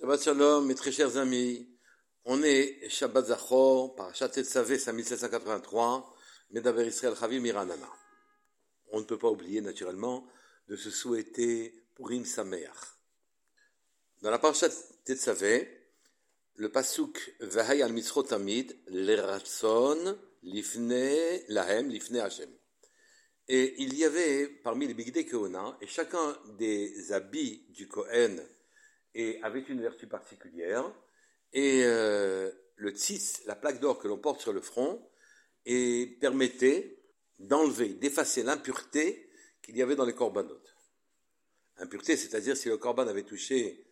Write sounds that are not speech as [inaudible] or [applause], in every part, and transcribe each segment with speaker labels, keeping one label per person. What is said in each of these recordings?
Speaker 1: Shabbat Shalom, mes très chers amis. On est Shabbat Zachor, par Chatet Savé, 1783, Medaber Israël Chavim Miranana. On ne peut pas oublier, naturellement, de se souhaiter Purim Sameach. Dans la parashat Tetzavé, le pasuk Vahay al Mitzrot Tamid, Leratson, Lifne Lahem, Lifne Hashem. Et il y avait parmi les Bigdei Kehona, et chacun des habits du Kohen et avait une vertu particulière. Et euh, le tzitz, la plaque d'or que l'on porte sur le front, et permettait d'enlever, d'effacer l'impureté qu'il y avait dans les corbanotes. Impureté, c'est-à-dire si le corban avait touché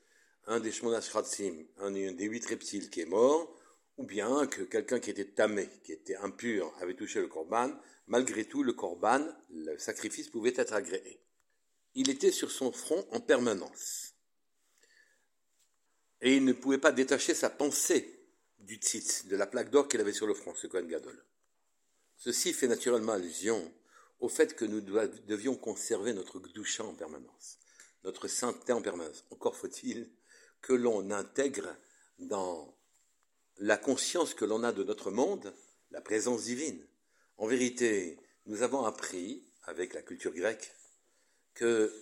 Speaker 1: un des shmonash un des huit reptiles qui est mort, ou bien que quelqu'un qui était tamé, qui était impur, avait touché le corban, malgré tout, le corban, le sacrifice pouvait être agréé. Il était sur son front en permanence et il ne pouvait pas détacher sa pensée du tzitz, de la plaque d'or qu'il avait sur le front, ce Kohen Gadol. Ceci fait naturellement allusion au fait que nous devions conserver notre gdoucha en permanence, notre sainteté en permanence. Encore faut-il que l'on intègre dans la conscience que l'on a de notre monde la présence divine. En vérité, nous avons appris, avec la culture grecque, que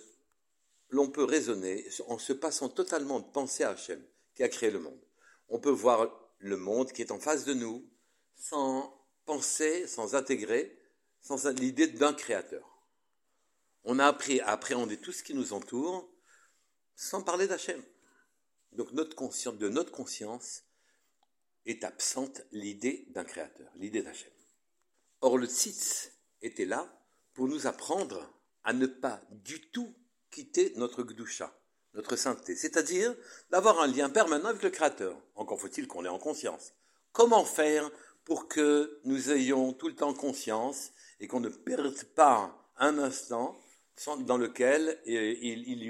Speaker 1: l'on peut raisonner en se passant totalement de penser à Hachem, qui a créé le monde. On peut voir le monde qui est en face de nous sans penser, sans intégrer, sans l'idée d'un créateur. On a appris à appréhender tout ce qui nous entoure sans parler d'Hachem. Donc notre conscience, de notre conscience est absente l'idée d'un créateur, l'idée d'Hachem. Or le tzitz était là pour nous apprendre à ne pas du tout quitter notre gdusha, notre sainteté, c'est-à-dire d'avoir un lien permanent avec le Créateur. Encore faut-il qu'on l'ait en conscience. Comment faire pour que nous ayons tout le temps conscience et qu'on ne perde pas un instant dans lequel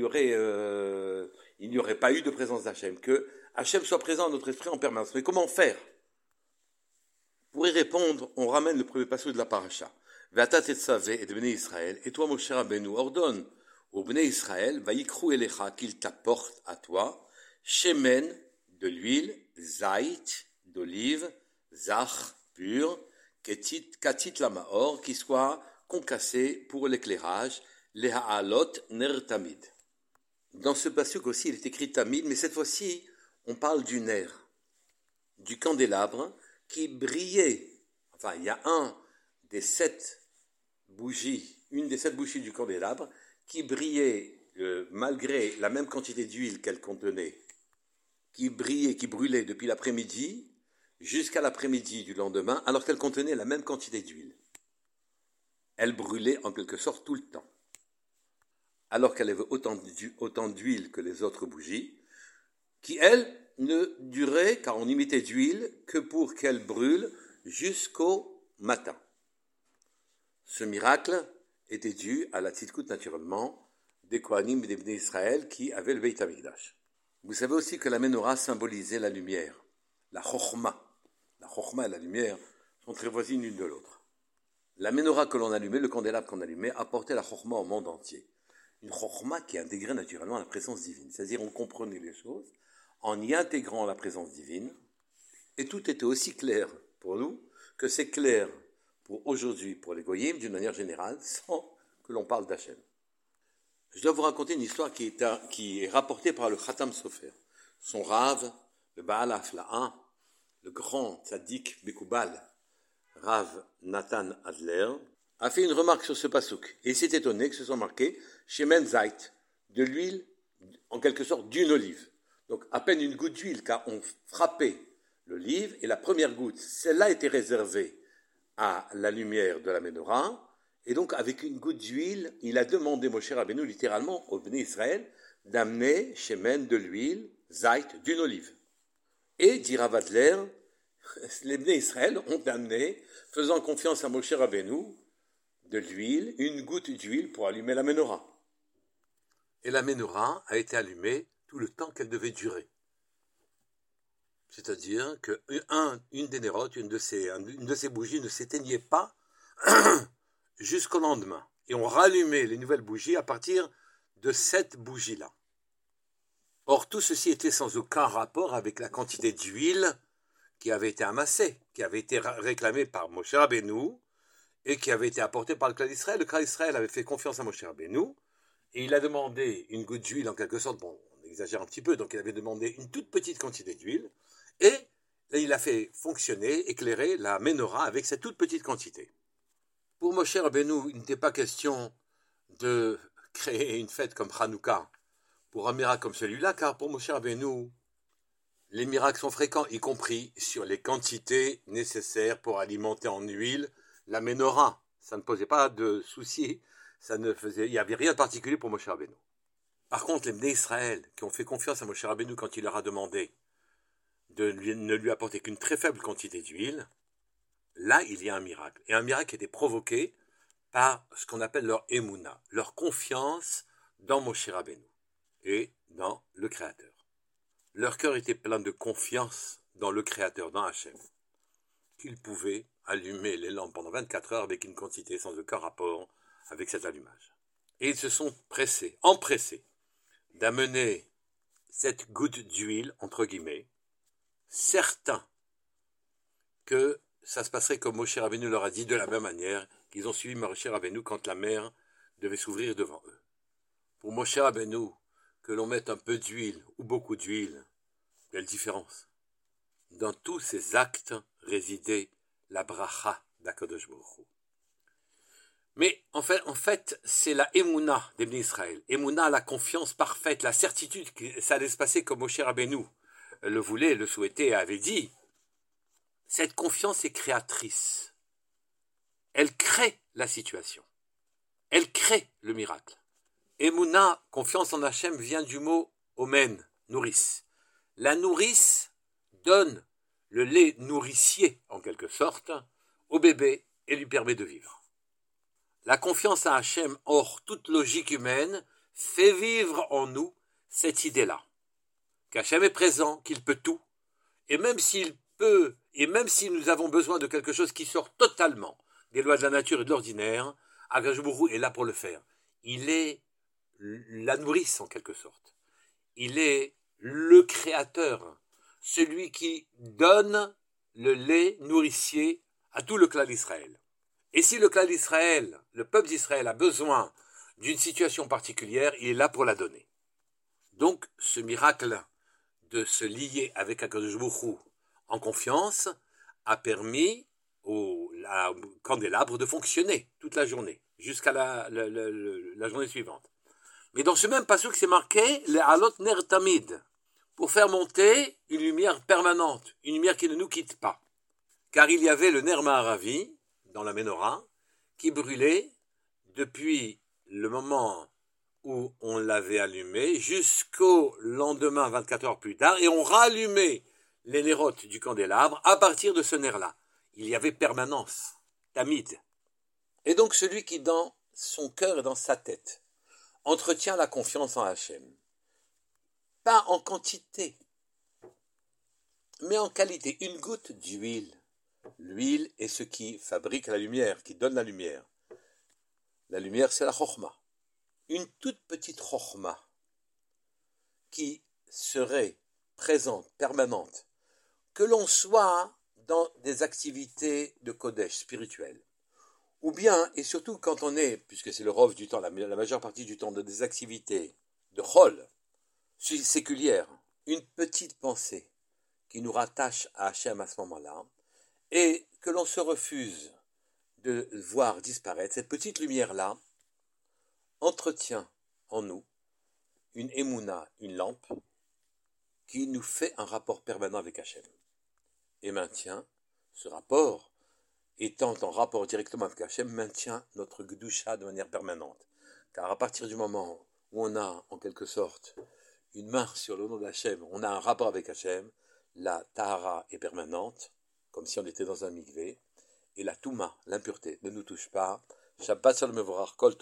Speaker 1: aurait, euh, il n'y aurait pas eu de présence d'Hachem, que Hachem soit présent dans notre esprit en permanence. Mais comment faire? Pour y répondre, on ramène le premier passage de la paracha. Vata et de Israël, et toi, cher Rabbeinu, ordonne au Bnei Israël, Vaikrou Elecha, qu'il t'apporte à toi, Shemen, de l'huile, Zait, d'olive, Zach, pur, Ketit, Katit Lamaor, qui soit concassé pour l'éclairage, Lehaalot Ner Tamid. Dans ce passage aussi, il est écrit Tamid, mais cette fois-ci, on parle du nerf, du candélabre, qui brillait. Enfin, il y a un des sept bougies, une des sept bougies du candélabre, qui brillait euh, malgré la même quantité d'huile qu'elle contenait, qui brillait, qui brûlait depuis l'après-midi jusqu'à l'après-midi du lendemain, alors qu'elle contenait la même quantité d'huile. Elle brûlait en quelque sorte tout le temps. Alors qu'elle avait autant d'huile que les autres bougies, qui, elles, ne duraient, car on y mettait d'huile, que pour qu'elle brûle jusqu'au matin. Ce miracle était dû à la tzidkut naturellement des Kohanim et des Bnei Israël qui avaient le Beit HaMikdash. Vous savez aussi que la menorah symbolisait la lumière, la chokhma. La chokhma et la lumière sont très voisines l'une de l'autre. La menorah que l'on allumait, le candélabre qu'on allumait, apportait la chokhma au monde entier. Une chokhma qui intégrait naturellement la présence divine. C'est-à-dire on comprenait les choses en y intégrant la présence divine. Et tout était aussi clair pour nous que c'est clair pour aujourd'hui, pour les goyim, d'une manière générale, sans que l'on parle d'Hachem. Je dois vous raconter une histoire qui est, rapportée par le Khatam Sofer. Son rave, le Baal Afla'a, le grand tzaddik Bekoubal, Rav Nathan Adler, a fait une remarque sur ce pasouk. Et il s'est étonné que ce soit marqué Shemen Zait, de l'huile, en quelque sorte, d'une olive. Donc à peine une goutte d'huile, car on frappait l'olive, et la première goutte, celle-là était réservée à la lumière de la menorah, et donc avec une goutte d'huile, il a demandé, Moshe Rabbeinu, littéralement, au Béné Israël, d'amener shemen de l'huile, zait, d'une olive. Et, dit Ravadler, [laughs] les Béné Israël ont amené, faisant confiance à Moshe Rabbeinu, de l'huile, une goutte d'huile pour allumer la menorah. Et la menorah a été allumée tout le temps qu'elle devait durer. C'est-à-dire que une des nérotes, une de ces, une de ces bougies ne s'éteignait pas [clears throat] jusqu'au lendemain. Et on rallumait les nouvelles bougies à partir de cette bougie-là. Or, tout ceci était sans aucun rapport avec la quantité d'huile qui avait été amassée, qui avait été réclamée par Moshe Rabbeinu et qui avait été apportée par le clan d'Israël. Le clan d'Israël avait fait confiance à Moshe Rabbeinu et il a demandé une goutte d'huile en quelque sorte. Bon, on exagère un petit peu, donc il avait demandé une toute petite quantité d'huile et il a fait fonctionner, éclairer la menorah avec cette toute petite quantité. Pour Moshe Rabbeinu, il n'était pas question de créer une fête comme Hanouka pour un miracle comme celui-là, car pour Moshe Rabbeinu, les miracles sont fréquents, y compris sur les quantités nécessaires pour alimenter en huile la menorah. Ça ne posait pas de soucis, ça ne faisait, il n'y avait rien de particulier pour Moshe Rabbeinu. Par contre, les Bnei Israël, qui ont fait confiance à Moshe Rabbeinu quand il leur a demandé de ne lui apporter qu'une très faible quantité d'huile, là, il y a un miracle. Et un miracle qui était provoqué par ce qu'on appelle leur émouna, leur confiance dans Moshe Rabbeinu et dans le Créateur. Leur cœur était plein de confiance dans le Créateur, dans Hachem, qu'ils pouvaient allumer les lampes pendant 24 heures avec une quantité sans aucun rapport avec cet allumage. Et ils se sont pressés, empressés, d'amener cette goutte d'huile, entre guillemets, certains que ça se passerait comme Moshe Rabbeinu leur a dit de la même manière qu'ils ont suivi Moshe Rabbeinu quand la mer devait s'ouvrir devant eux. Pour Moshe Rabbeinu, que l'on mette un peu d'huile ou beaucoup d'huile, quelle différence Dans tous ces actes résidait la bracha d'Akadosh Mais en fait, c'est la émouna des Israël. Émouna, la confiance parfaite, la certitude que ça allait se passer comme Moshe Rabbeinu le voulait, le souhaitait, avait dit. Cette confiance est créatrice. Elle crée la situation. Elle crée le miracle. Emouna, confiance en Hachem, vient du mot omen, nourrice. La nourrice donne le lait nourricier, en quelque sorte, au bébé et lui permet de vivre. La confiance en Hachem, hors toute logique humaine, fait vivre en nous cette idée-là. Qu'Hachem est présent, qu'il peut tout, et même s'il peut, et même si nous avons besoin de quelque chose qui sort totalement des lois de la nature et de l'ordinaire, Agajbourou est là pour le faire. Il est la nourrice en quelque sorte. Il est le créateur, celui qui donne le lait nourricier à tout le clan d'Israël. Et si le clan d'Israël, le peuple d'Israël a besoin d'une situation particulière, il est là pour la donner. Donc ce miracle de se lier avec Akadosh en confiance a permis au candélabre de fonctionner toute la journée, jusqu'à la, journée suivante. Mais dans ce même passage, c'est marqué le alot ner tamid, pour faire monter une lumière permanente, une lumière qui ne nous quitte pas. Car il y avait le ner maharavi, dans la menorah, qui brûlait depuis le moment où on l'avait allumé jusqu'au lendemain, 24 heures plus tard, et on rallumait les nérotes du candélabre à partir de ce nerf-là. Il y avait permanence, tamid. Et donc celui qui dans son cœur et dans sa tête entretient la confiance en Hachem. Pas en quantité, mais en qualité. Une goutte d'huile. L'huile est ce qui fabrique la lumière, qui donne la lumière. La lumière, c'est la chorma. Une toute petite chorma qui serait présente, permanente, que l'on soit dans des activités de Kodesh spirituelles, ou bien, et surtout quand on est, puisque c'est le rove du temps, la, majeure partie du temps, de des activités de rôle séculières, une petite pensée qui nous rattache à Hachem à ce moment-là, et que l'on se refuse de voir disparaître, cette petite lumière-là entretient en nous une émouna, une lampe, qui nous fait un rapport permanent avec Hachem, et maintient ce rapport étant en rapport directement avec Hachem, maintient notre Gdusha de manière permanente. Car à partir du moment où on a, en quelque sorte, une main sur le nom d'Hachem, on a un rapport avec Hachem, la Tahara est permanente, comme si on était dans un migvé, et la Touma, l'impureté, ne nous touche pas. Shabbat Shalom Kol